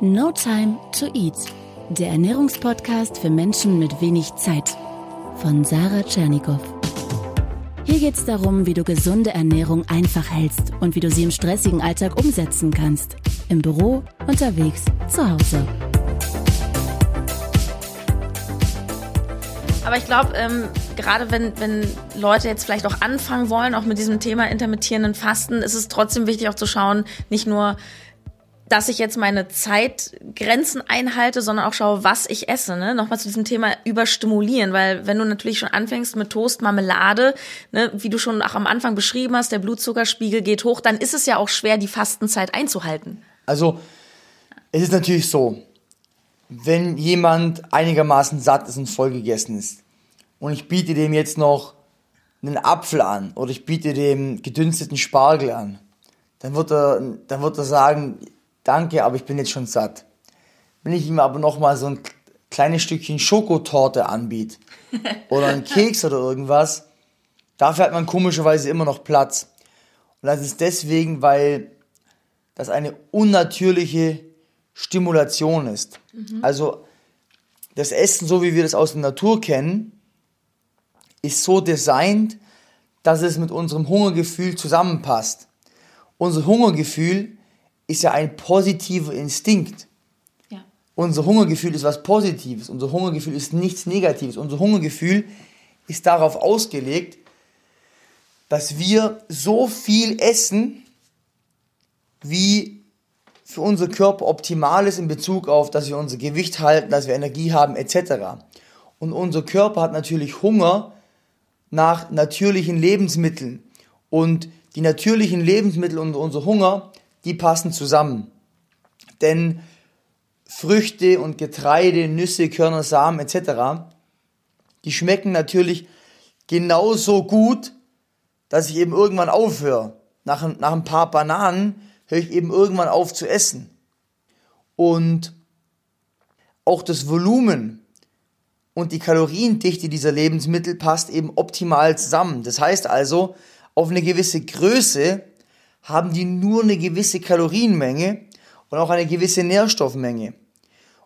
No Time to Eat, der Ernährungspodcast für Menschen mit wenig Zeit von Sarah Tschernikow. Hier geht es darum, wie du gesunde Ernährung einfach hältst und wie du sie im stressigen Alltag umsetzen kannst. Im Büro, unterwegs, zu Hause. Aber ich glaube, ähm, gerade wenn, wenn Leute jetzt vielleicht auch anfangen wollen, auch mit diesem Thema intermittierenden Fasten, ist es trotzdem wichtig auch zu schauen, nicht nur, dass ich jetzt meine Zeitgrenzen einhalte, sondern auch schaue, was ich esse. Ne? Nochmal zu diesem Thema überstimulieren, weil wenn du natürlich schon anfängst mit Toast, Marmelade, ne, wie du schon auch am Anfang beschrieben hast, der Blutzuckerspiegel geht hoch, dann ist es ja auch schwer, die Fastenzeit einzuhalten. Also es ist natürlich so, wenn jemand einigermaßen satt ist und voll gegessen ist und ich biete dem jetzt noch einen Apfel an oder ich biete dem gedünsteten Spargel an, dann wird er, dann wird er sagen, danke, aber ich bin jetzt schon satt. Wenn ich ihm aber noch mal so ein kleines Stückchen Schokotorte anbiete oder einen Keks oder irgendwas, dafür hat man komischerweise immer noch Platz. Und das ist deswegen, weil das eine unnatürliche Stimulation ist. Mhm. Also das Essen, so wie wir das aus der Natur kennen, ist so designt, dass es mit unserem Hungergefühl zusammenpasst. Unser Hungergefühl ist ja ein positiver Instinkt. Ja. Unser Hungergefühl ist was Positives. Unser Hungergefühl ist nichts Negatives. Unser Hungergefühl ist darauf ausgelegt, dass wir so viel essen, wie für unser Körper optimal ist in Bezug auf, dass wir unser Gewicht halten, dass wir Energie haben, etc. Und unser Körper hat natürlich Hunger nach natürlichen Lebensmitteln. Und die natürlichen Lebensmittel und unser Hunger, die passen zusammen. Denn Früchte und Getreide, Nüsse, Körner, Samen etc., die schmecken natürlich genauso gut, dass ich eben irgendwann aufhöre. Nach, nach ein paar Bananen höre ich eben irgendwann auf zu essen. Und auch das Volumen und die Kaloriendichte dieser Lebensmittel passt eben optimal zusammen. Das heißt also, auf eine gewisse Größe haben die nur eine gewisse Kalorienmenge und auch eine gewisse Nährstoffmenge.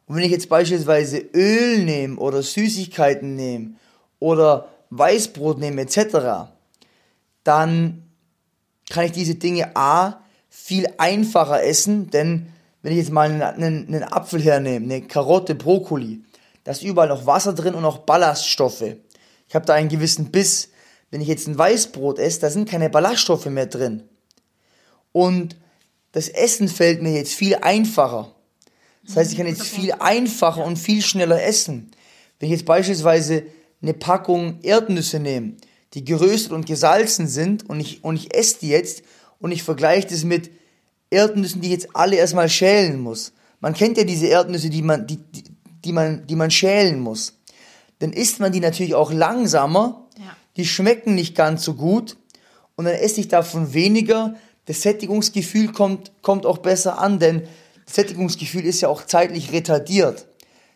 Und wenn ich jetzt beispielsweise Öl nehme oder Süßigkeiten nehme oder Weißbrot nehme etc., dann kann ich diese Dinge A viel einfacher essen, denn wenn ich jetzt mal einen, einen, Apfel hernehme, eine Karotte, Brokkoli, da ist überall noch Wasser drin und auch Ballaststoffe. Ich habe da einen gewissen Biss. Wenn ich jetzt ein Weißbrot esse, da sind keine Ballaststoffe mehr drin. Und das Essen fällt mir jetzt viel einfacher. Das heißt, ich kann jetzt viel einfacher und viel schneller essen. Wenn ich jetzt beispielsweise eine Packung Erdnüsse nehme, die geröstet und gesalzen sind und ich, und ich esse die jetzt und ich vergleiche das mit Erdnüssen, die ich jetzt alle erstmal schälen muss. Man kennt ja diese Erdnüsse, die man, die, die, die man, die man schälen muss. Dann isst man die natürlich auch langsamer. Ja. Die schmecken nicht ganz so gut. Und dann esse ich davon weniger. Das Sättigungsgefühl kommt, kommt auch besser an, denn das Sättigungsgefühl ist ja auch zeitlich retardiert.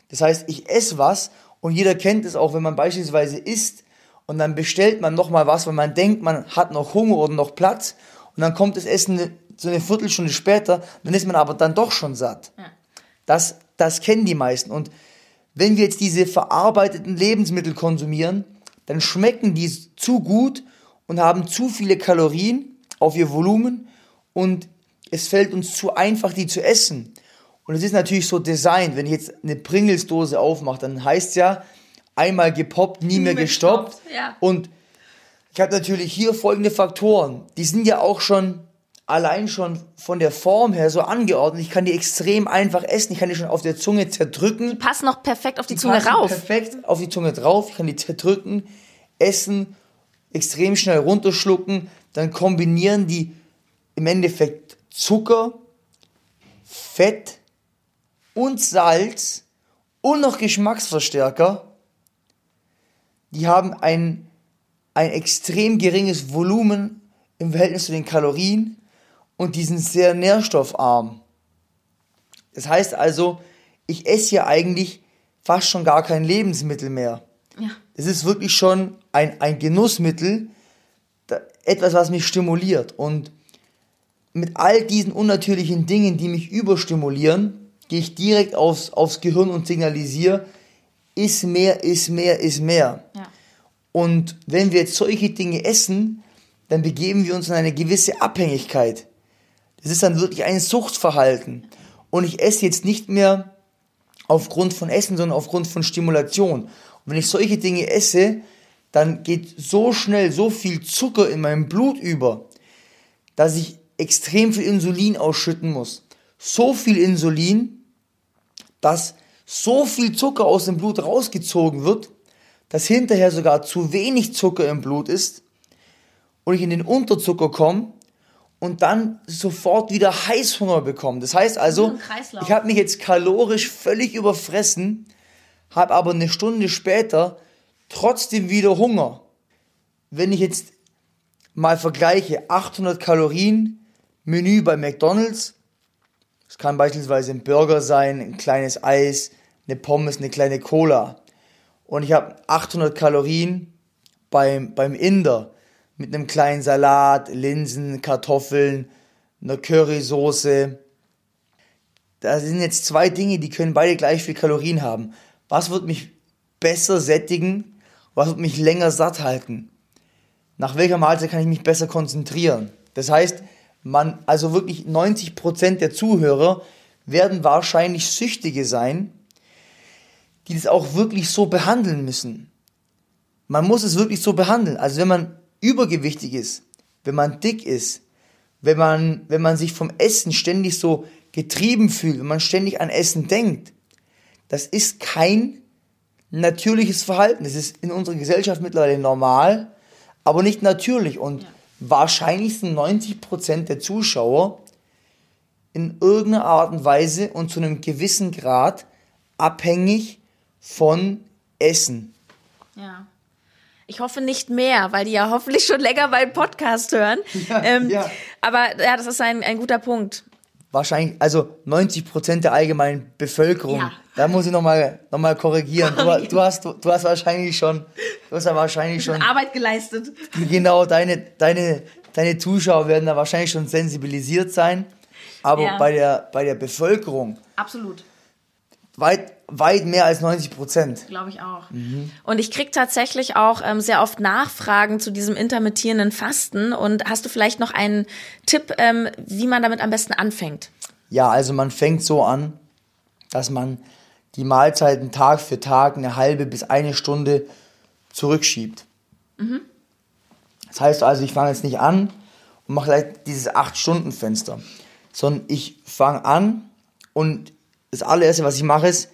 Das heißt, ich esse was und jeder kennt es auch, wenn man beispielsweise isst und dann bestellt man nochmal was, weil man denkt, man hat noch Hunger oder noch Platz und dann kommt das Essen so eine Viertelstunde später, dann ist man aber dann doch schon satt. Ja. Das, das kennen die meisten. Und wenn wir jetzt diese verarbeiteten Lebensmittel konsumieren, dann schmecken die zu gut und haben zu viele Kalorien auf ihr Volumen und es fällt uns zu einfach, die zu essen. Und es ist natürlich so designt, wenn ich jetzt eine Pringles-Dose aufmache, dann heißt es ja, einmal gepoppt, nie mehr gestoppt. Ja. Und ich habe natürlich hier folgende Faktoren. Die sind ja auch schon allein schon von der Form her so angeordnet. Ich kann die extrem einfach essen. Ich kann die schon auf der Zunge zerdrücken. Die passen noch perfekt auf die, die Zunge rauf. Perfekt auf die Zunge drauf. Ich kann die zerdrücken, essen, extrem schnell runterschlucken. Dann kombinieren die im Endeffekt Zucker, Fett und Salz und noch Geschmacksverstärker. Die haben ein ein extrem geringes Volumen im Verhältnis zu den Kalorien und die sind sehr nährstoffarm. Das heißt also, ich esse hier eigentlich fast schon gar kein Lebensmittel mehr. Ja. Das ist wirklich schon ein, ein Genussmittel, etwas, was mich stimuliert. Und mit all diesen unnatürlichen Dingen, die mich überstimulieren, gehe ich direkt aufs, aufs Gehirn und signalisiere, ist mehr, ist mehr, ist mehr. Ja. Und wenn wir jetzt solche Dinge essen, dann begeben wir uns in eine gewisse Abhängigkeit. Das ist dann wirklich ein Suchtverhalten. Und ich esse jetzt nicht mehr aufgrund von Essen, sondern aufgrund von Stimulation. Und wenn ich solche Dinge esse, dann geht so schnell so viel Zucker in meinem Blut über, dass ich extrem viel Insulin ausschütten muss. So viel Insulin, dass so viel Zucker aus dem Blut rausgezogen wird, dass hinterher sogar zu wenig Zucker im Blut ist und ich in den Unterzucker komme und dann sofort wieder Heißhunger bekomme. Das heißt also, ich habe mich jetzt kalorisch völlig überfressen, habe aber eine Stunde später trotzdem wieder Hunger. Wenn ich jetzt mal vergleiche, 800 Kalorien Menü bei McDonald's, das kann beispielsweise ein Burger sein, ein kleines Eis, eine Pommes, eine kleine Cola. Und ich habe 800 Kalorien beim, beim Inder mit einem kleinen Salat, Linsen, Kartoffeln, einer Currysoße. Das sind jetzt zwei Dinge, die können beide gleich viel Kalorien haben. Was wird mich besser sättigen? Was wird mich länger satt halten? Nach welcher Mahlzeit kann ich mich besser konzentrieren? Das heißt, man, also wirklich 90% der Zuhörer werden wahrscheinlich Süchtige sein, die das auch wirklich so behandeln müssen. Man muss es wirklich so behandeln. Also wenn man übergewichtig ist, wenn man dick ist, wenn man, wenn man sich vom Essen ständig so getrieben fühlt, wenn man ständig an Essen denkt, das ist kein natürliches Verhalten. Das ist in unserer Gesellschaft mittlerweile normal, aber nicht natürlich. Und ja. wahrscheinlich sind 90% der Zuschauer in irgendeiner Art und Weise und zu einem gewissen Grad abhängig von Essen. Ja. Ich hoffe nicht mehr, weil die ja hoffentlich schon länger meinen Podcast hören. Ja, ähm, ja. Aber ja, das ist ein, ein guter Punkt. Wahrscheinlich, also 90 Prozent der allgemeinen Bevölkerung. Ja. Da muss ich nochmal noch mal korrigieren. Du, du, hast, du, du, hast wahrscheinlich schon, du hast ja wahrscheinlich schon Arbeit geleistet. Genau, deine, deine, deine Zuschauer werden da wahrscheinlich schon sensibilisiert sein. Aber ja. bei, der, bei der Bevölkerung. Absolut weit, weit mehr als 90 Prozent. Glaube ich auch. Mhm. Und ich krieg tatsächlich auch ähm, sehr oft Nachfragen zu diesem intermittierenden Fasten. Und hast du vielleicht noch einen Tipp, ähm, wie man damit am besten anfängt? Ja, also man fängt so an, dass man die Mahlzeiten Tag für Tag eine halbe bis eine Stunde zurückschiebt. Mhm. Das heißt also, ich fange jetzt nicht an und mache gleich dieses 8-Stunden-Fenster, sondern ich fange an und das allererste, was ich mache, ist,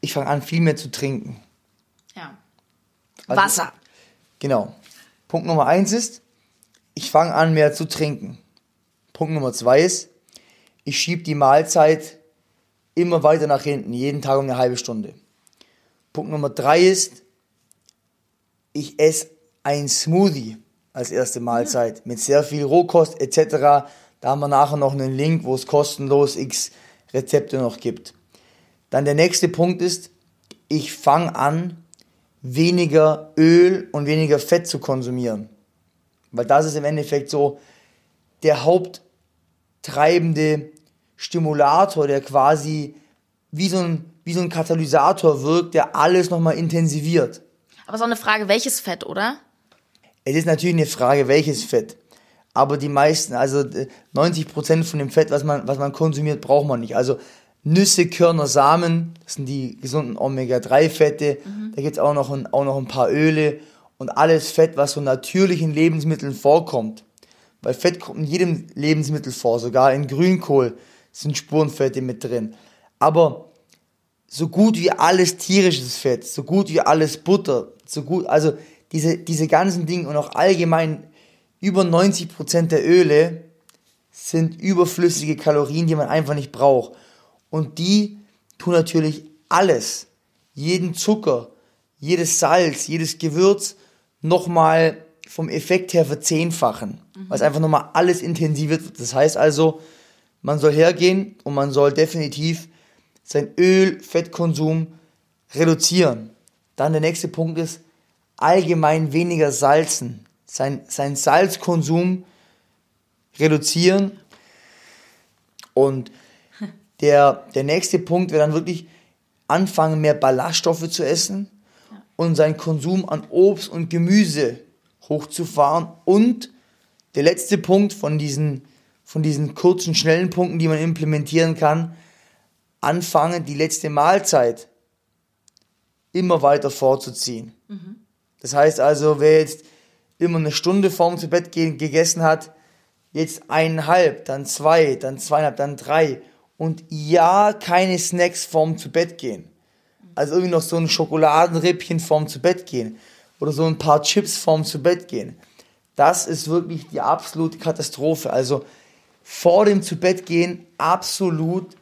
ich fange an, viel mehr zu trinken. Ja. Also, Wasser. Genau. Punkt Nummer eins ist, ich fange an, mehr zu trinken. Punkt Nummer zwei ist, ich schiebe die Mahlzeit immer weiter nach hinten, jeden Tag um eine halbe Stunde. Punkt Nummer drei ist, ich esse ein Smoothie als erste Mahlzeit mit sehr viel Rohkost etc. Da haben wir nachher noch einen Link, wo es kostenlos x Rezepte noch gibt. Dann der nächste Punkt ist, ich fange an, weniger Öl und weniger Fett zu konsumieren. Weil das ist im Endeffekt so der haupttreibende Stimulator, der quasi wie so ein, wie so ein Katalysator wirkt, der alles nochmal intensiviert. Aber so eine Frage, welches Fett, oder? Es ist natürlich eine Frage, welches Fett. Aber die meisten, also 90% von dem Fett, was man, was man konsumiert, braucht man nicht. Also Nüsse, Körner, Samen, das sind die gesunden Omega-3-Fette. Mhm. Da gibt es auch, noch ein, auch noch ein paar Öle und alles Fett, was so natürlich in Lebensmitteln vorkommt. Weil Fett kommt in jedem Lebensmittel vor, sogar in Grünkohl sind Spurenfette mit drin. Aber so gut wie alles tierisches Fett, so gut wie alles Butter, so gut, also diese, diese ganzen Dinge und auch allgemein über 90% der Öle sind überflüssige Kalorien, die man einfach nicht braucht. Und die tun natürlich alles, jeden Zucker, jedes Salz, jedes Gewürz nochmal vom Effekt her verzehnfachen, mhm. weil es einfach nochmal alles intensiviert wird. Das heißt also, man soll hergehen und man soll definitiv sein Öl, Fettkonsum reduzieren. Dann der nächste Punkt ist allgemein weniger salzen, sein, sein Salzkonsum reduzieren und der, der nächste Punkt wäre dann wirklich anfangen, mehr Ballaststoffe zu essen und seinen Konsum an Obst und Gemüse hochzufahren. Und der letzte Punkt von diesen, von diesen kurzen, schnellen Punkten, die man implementieren kann, anfangen, die letzte Mahlzeit immer weiter vorzuziehen. Das heißt also, wer jetzt immer eine Stunde vorm zu Bett gehen gegessen hat, jetzt eineinhalb, dann zwei, dann zweieinhalb, dann drei und ja, keine Snacks vorm zu Bett gehen. Also irgendwie noch so ein Schokoladenrippchen vorm zu Bett gehen oder so ein paar Chips vorm zu Bett gehen. Das ist wirklich die absolute Katastrophe. Also vor dem zu Bett gehen absolut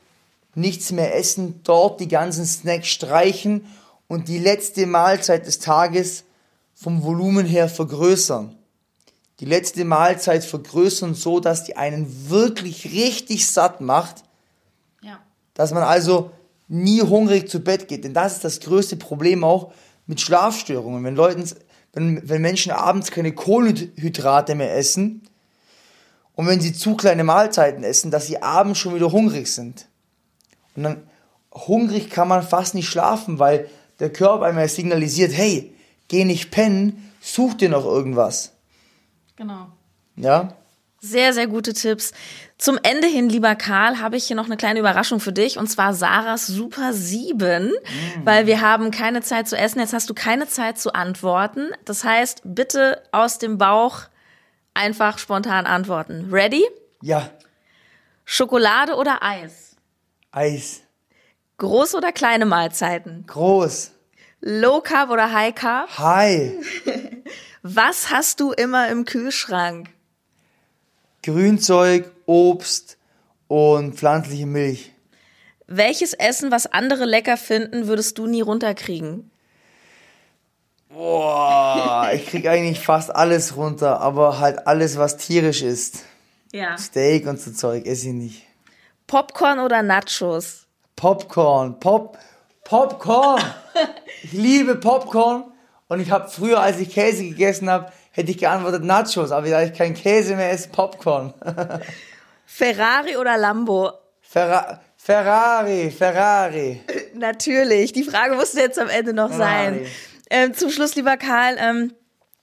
nichts mehr essen, dort die ganzen Snacks streichen und die letzte Mahlzeit des Tages vom Volumen her vergrößern. Die letzte Mahlzeit vergrößern so, dass die einen wirklich richtig satt macht. Dass man also nie hungrig zu Bett geht. Denn das ist das größte Problem auch mit Schlafstörungen. Wenn, Leuten, wenn, wenn Menschen abends keine Kohlenhydrate mehr essen und wenn sie zu kleine Mahlzeiten essen, dass sie abends schon wieder hungrig sind. Und dann hungrig kann man fast nicht schlafen, weil der Körper einmal signalisiert, hey, geh nicht pennen, such dir noch irgendwas. Genau. Ja? Sehr, sehr gute Tipps. Zum Ende hin, lieber Karl, habe ich hier noch eine kleine Überraschung für dich und zwar Sarahs Super 7, weil wir haben keine Zeit zu essen. Jetzt hast du keine Zeit zu antworten. Das heißt, bitte aus dem Bauch einfach spontan antworten. Ready? Ja, Schokolade oder Eis? Eis, Große oder kleine Mahlzeiten? groß, Low Carb oder High Carb? high, Was hast du immer im Kühlschrank? Grünzeug, Obst und pflanzliche Milch. Welches Essen, was andere lecker finden, würdest du nie runterkriegen? Boah, ich krieg eigentlich fast alles runter, aber halt alles, was tierisch ist. Ja. Steak und so Zeug esse ich nicht. Popcorn oder Nachos? Popcorn, Pop, Popcorn. Ich liebe Popcorn und ich habe früher, als ich Käse gegessen habe, hätte ich geantwortet Nachos, aber da ich kein Käse mehr esse, Popcorn. Ferrari oder Lambo? Ferra Ferrari, Ferrari. Natürlich, die Frage musste jetzt am Ende noch sein. Ähm, zum Schluss, lieber Karl, ähm,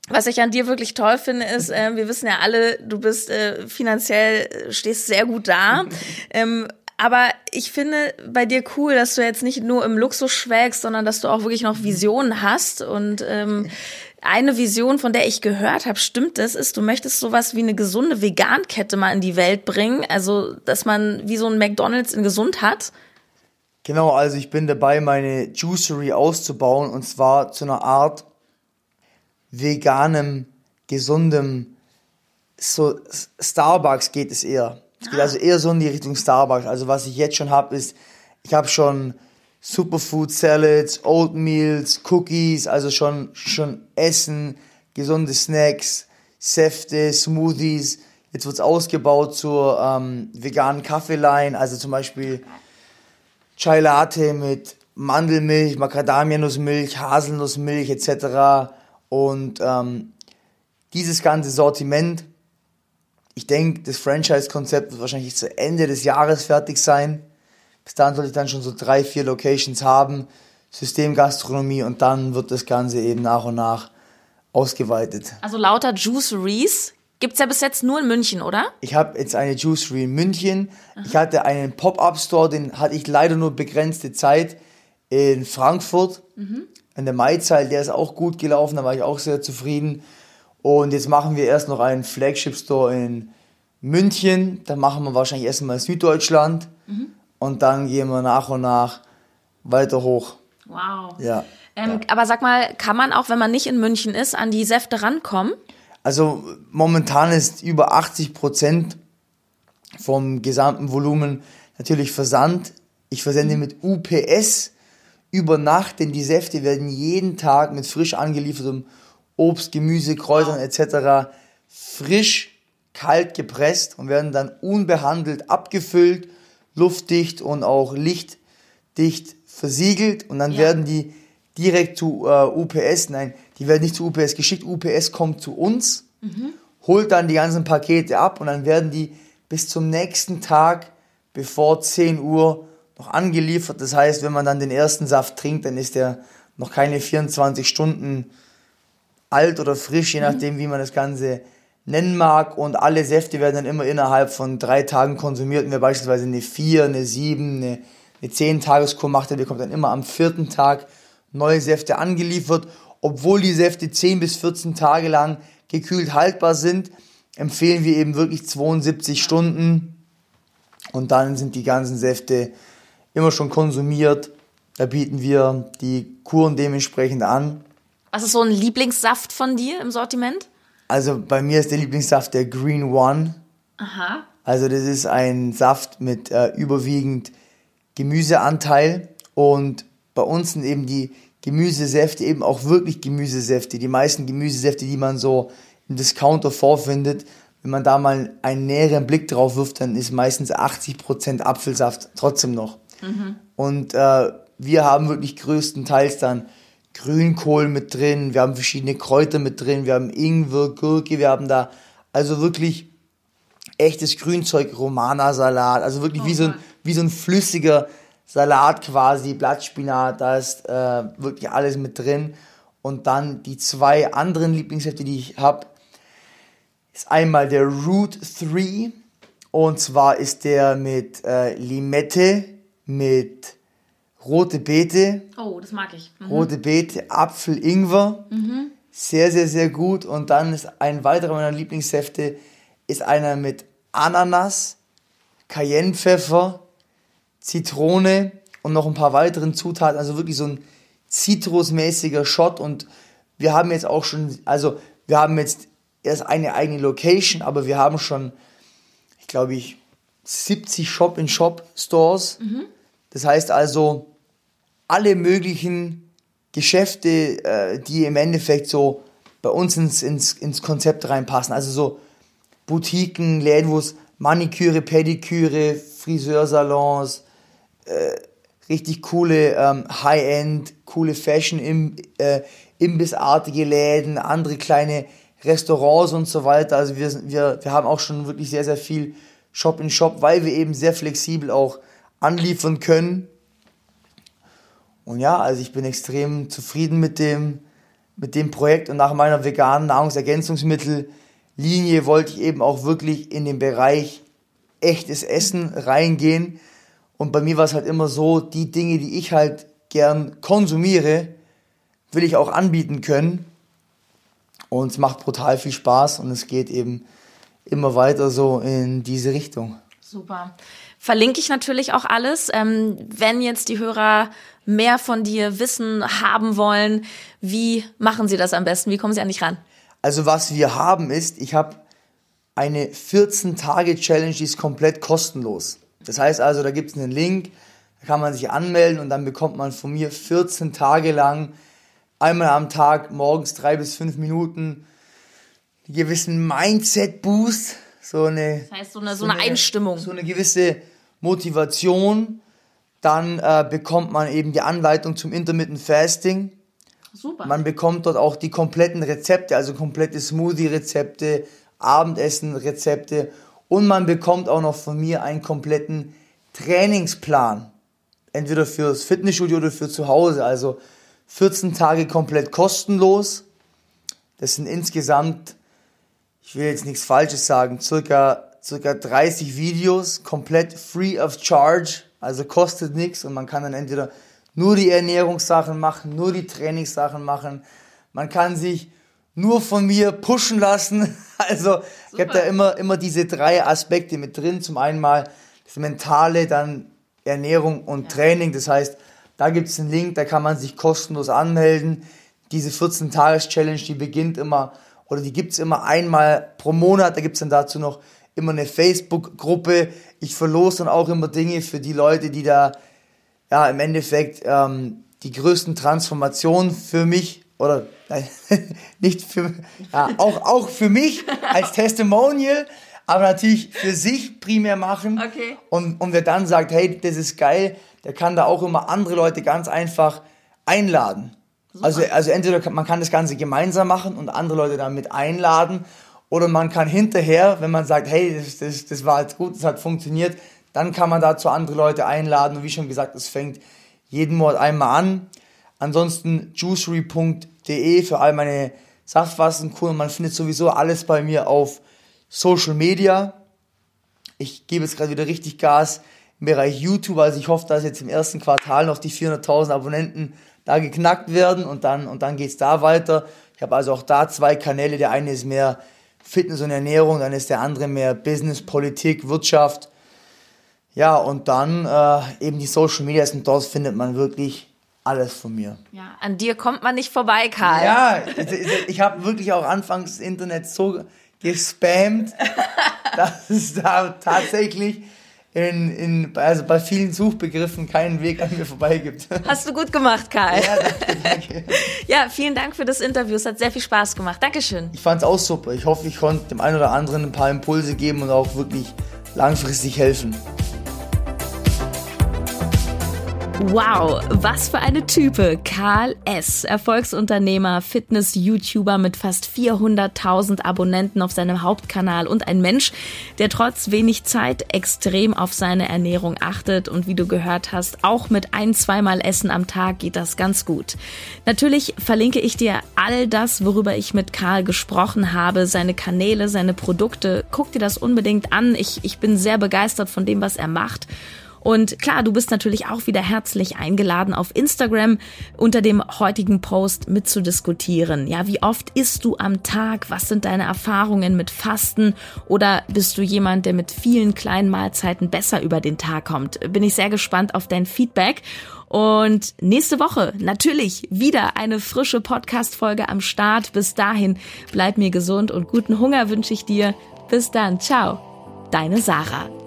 was ich an dir wirklich toll finde, ist, ähm, wir wissen ja alle, du bist äh, finanziell, äh, stehst sehr gut da. ähm, aber ich finde bei dir cool, dass du jetzt nicht nur im Luxus schwelgst, sondern dass du auch wirklich noch Visionen hast. Und ähm, eine Vision, von der ich gehört habe, stimmt es, ist, du möchtest sowas wie eine gesunde Vegankette mal in die Welt bringen. Also, dass man wie so ein McDonalds in gesund hat. Genau, also ich bin dabei, meine Juicery auszubauen und zwar zu einer Art veganem, gesundem, so Starbucks geht es eher. Es geht also eher so in die Richtung Starbucks. Also was ich jetzt schon habe, ist, ich habe schon Superfood Salads, Oatmeals, Cookies, also schon, schon Essen, gesunde Snacks, Säfte, Smoothies. Jetzt wird's ausgebaut zur ähm, veganen Kaffeeline, also zum Beispiel Chai Latte mit Mandelmilch, Macadamianussmilch, Haselnussmilch etc. Und ähm, dieses ganze Sortiment, ich denke, das Franchise-Konzept wird wahrscheinlich zu Ende des Jahres fertig sein. Bis dahin sollte ich dann schon so drei, vier Locations haben, Systemgastronomie und dann wird das Ganze eben nach und nach ausgeweitet. Also lauter Juiceries gibt's ja bis jetzt nur in München, oder? Ich habe jetzt eine Juicery in München. Ich hatte einen Pop-Up-Store, den hatte ich leider nur begrenzte Zeit in Frankfurt. An der Maizahl, der ist auch gut gelaufen, da war ich auch sehr zufrieden. Und jetzt machen wir erst noch einen Flagship-Store in München. Da machen wir wahrscheinlich erstmal Süddeutschland. Und dann gehen wir nach und nach weiter hoch. Wow. Ja. Ähm, Aber sag mal, kann man auch, wenn man nicht in München ist, an die Säfte rankommen? Also momentan ist über 80 Prozent vom gesamten Volumen natürlich Versand. Ich versende mit UPS über Nacht, denn die Säfte werden jeden Tag mit frisch angeliefertem Obst, Gemüse, Kräutern etc. frisch, kalt gepresst und werden dann unbehandelt abgefüllt, luftdicht und auch lichtdicht versiegelt und dann Ja. werden die direkt zu äh, UPS, nein, die werden nicht zu UPS geschickt, UPS kommt zu uns, holt dann die ganzen Pakete ab und dann werden die bis zum nächsten Tag bevor 10 Uhr noch angeliefert. Das heißt, wenn man dann den ersten Saft trinkt, dann ist der noch keine 24 Stunden alt oder frisch, je mhm. nachdem, wie man das Ganze nennen mag. Und alle Säfte werden dann immer innerhalb von drei Tagen konsumiert. Und wer beispielsweise eine 4, eine 7, eine, eine 10-Tageskur macht, der bekommt dann immer am vierten Tag neue Säfte angeliefert. Obwohl die Säfte 10 bis 14 Tage lang gekühlt haltbar sind, empfehlen wir eben wirklich 72 Stunden. Und dann sind die ganzen Säfte immer schon konsumiert. Da bieten wir die Kuren dementsprechend an. Was ist so ein Lieblingssaft von dir im Sortiment? Also bei mir ist der Lieblingssaft der Green One. Aha. Also das ist ein Saft mit äh, überwiegend Gemüseanteil und bei uns sind eben die Gemüsesäfte eben auch wirklich Gemüsesäfte. Die meisten Gemüsesäfte, die man so im Discounter vorfindet, wenn man da mal einen näheren Blick drauf wirft, dann ist meistens 80% Apfelsaft trotzdem noch. Mhm. Und äh, wir haben wirklich größtenteils dann Grünkohl mit drin, wir haben verschiedene Kräuter mit drin, wir haben Ingwer, Gurke, wir haben da also wirklich echtes Grünzeug, Romana-Salat, also wirklich oh, wie, so ein, wie so ein flüssiger Salat quasi, Blattspinat, da ist äh, wirklich alles mit drin. Und dann die zwei anderen Lieblingshefte, die ich habe, ist einmal der Root 3 und zwar ist der mit äh, Limette, mit rote Beete. Oh, das mag ich. Mhm. Rote Beete, Apfel, Ingwer. Mhm. Sehr, sehr, sehr gut. Und dann ist ein weiterer meiner Lieblingssäfte, ist einer mit Ananas, Cayennepfeffer, Zitrone und noch ein paar weiteren Zutaten. Also wirklich so ein zitrusmäßiger Shot. Und wir haben jetzt auch schon, also wir haben jetzt erst eine eigene Location, aber wir haben schon, ich glaube ich, 70 Shop-in-Shop-Stores. Mhm. Das heißt also, alle möglichen Geschäfte, äh, die im Endeffekt so bei uns ins, ins, ins Konzept reinpassen. Also so Boutiquen, Läden, wo es Maniküre, Pediküre, Friseursalons, äh, richtig coole ähm, High-End, coole Fashion, im, äh, Imbissartige Läden, andere kleine Restaurants und so weiter. Also wir, wir, wir haben auch schon wirklich sehr, sehr viel Shop in Shop, weil wir eben sehr flexibel auch anliefern können und ja, also ich bin extrem zufrieden mit dem, mit dem Projekt und nach meiner veganen Nahrungsergänzungsmittellinie wollte ich eben auch wirklich in den Bereich echtes Essen reingehen. Und bei mir war es halt immer so, die Dinge, die ich halt gern konsumiere, will ich auch anbieten können. Und es macht brutal viel Spaß und es geht eben immer weiter so in diese Richtung. Super. Verlinke ich natürlich auch alles. Ähm, wenn jetzt die Hörer mehr von dir wissen, haben wollen, wie machen sie das am besten? Wie kommen sie an dich ran? Also was wir haben ist, ich habe eine 14-Tage-Challenge, die ist komplett kostenlos. Das heißt also, da gibt es einen Link, da kann man sich anmelden und dann bekommt man von mir 14 Tage lang einmal am Tag morgens drei bis fünf Minuten einen gewissen Mindset-Boost. So eine, das heißt, so eine, so eine, Einstimmung. So eine gewisse Motivation dann äh, bekommt man eben die Anleitung zum Intermittent Fasting. Super. Man bekommt dort auch die kompletten Rezepte, also komplette Smoothie-Rezepte, Abendessen-Rezepte und man bekommt auch noch von mir einen kompletten Trainingsplan. Entweder fürs Fitnessstudio oder für zu Hause. Also 14 Tage komplett kostenlos. Das sind insgesamt, ich will jetzt nichts Falsches sagen, circa, circa 30 Videos, komplett free of charge also kostet nichts und man kann dann entweder nur die Ernährungssachen machen, nur die Trainingssachen machen. Man kann sich nur von mir pushen lassen. Also Super. ich habe da immer, immer diese drei Aspekte mit drin. Zum einen mal das Mentale, dann Ernährung und ja. Training. Das heißt, da gibt es einen Link, da kann man sich kostenlos anmelden. Diese 14-Tages-Challenge, die beginnt immer, oder die gibt es immer einmal pro Monat. Da gibt es dann dazu noch immer eine Facebook-Gruppe. Ich verlose dann auch immer Dinge für die Leute, die da ja im Endeffekt ähm, die größten Transformationen für mich oder nein, nicht für ja, auch auch für mich als Testimonial, aber natürlich für sich primär machen. Okay. Und und wer dann sagt, hey, das ist geil, der kann da auch immer andere Leute ganz einfach einladen. Also, also entweder man kann das Ganze gemeinsam machen und andere Leute damit einladen oder man kann hinterher, wenn man sagt, hey, das, das, das war jetzt gut, das hat funktioniert, Dann kann man dazu andere Leute einladen und wie schon gesagt, es fängt jeden Monat einmal an. Ansonsten juicery.de für all meine Saftwasserkunden. Man findet sowieso alles bei mir auf Social Media. Ich gebe jetzt gerade wieder richtig Gas im Bereich YouTube. Also ich hoffe, dass jetzt im ersten Quartal noch die 400.000 Abonnenten da geknackt werden und dann, und dann geht's da weiter. Ich habe also auch da zwei Kanäle. Der eine ist mehr Fitness und Ernährung, dann ist der andere mehr Business, Politik, Wirtschaft. Ja, und dann äh, eben die Social Medias und dort findet man wirklich alles von mir. Ja, an dir kommt man nicht vorbei, Karl. Ja, ich, ich habe wirklich auch anfangs das Internet so gespammt, dass es da tatsächlich in, in, also bei vielen Suchbegriffen keinen Weg an mir vorbei gibt. Hast du gut gemacht, Karl. Ja, danke, danke. ja, vielen Dank für das Interview. Es hat sehr viel Spaß gemacht. Dankeschön. Ich fand es auch super. Ich hoffe, ich konnte dem einen oder anderen ein paar Impulse geben und auch wirklich langfristig helfen. Wow, was für eine Type. Karl S., Erfolgsunternehmer, Fitness-YouTuber mit fast 400.000 Abonnenten auf seinem Hauptkanal und ein Mensch, der trotz wenig Zeit extrem auf seine Ernährung achtet und wie du gehört hast, auch mit ein, zweimal Essen am Tag geht das ganz gut. Natürlich verlinke ich dir all das, worüber ich mit Karl gesprochen habe, seine Kanäle, seine Produkte. Guck dir das unbedingt an. Ich, ich bin sehr begeistert von dem, was er macht. Und klar, du bist natürlich auch wieder herzlich eingeladen, auf Instagram unter dem heutigen Post mitzudiskutieren. Ja, wie oft isst du am Tag? Was sind deine Erfahrungen mit Fasten? Oder bist du jemand, der mit vielen kleinen Mahlzeiten besser über den Tag kommt? Bin ich sehr gespannt auf dein Feedback. Und nächste Woche natürlich wieder eine frische Podcast-Folge am Start. Bis dahin bleib mir gesund und guten Hunger wünsche ich dir. Bis dann. Ciao. Deine Sarah.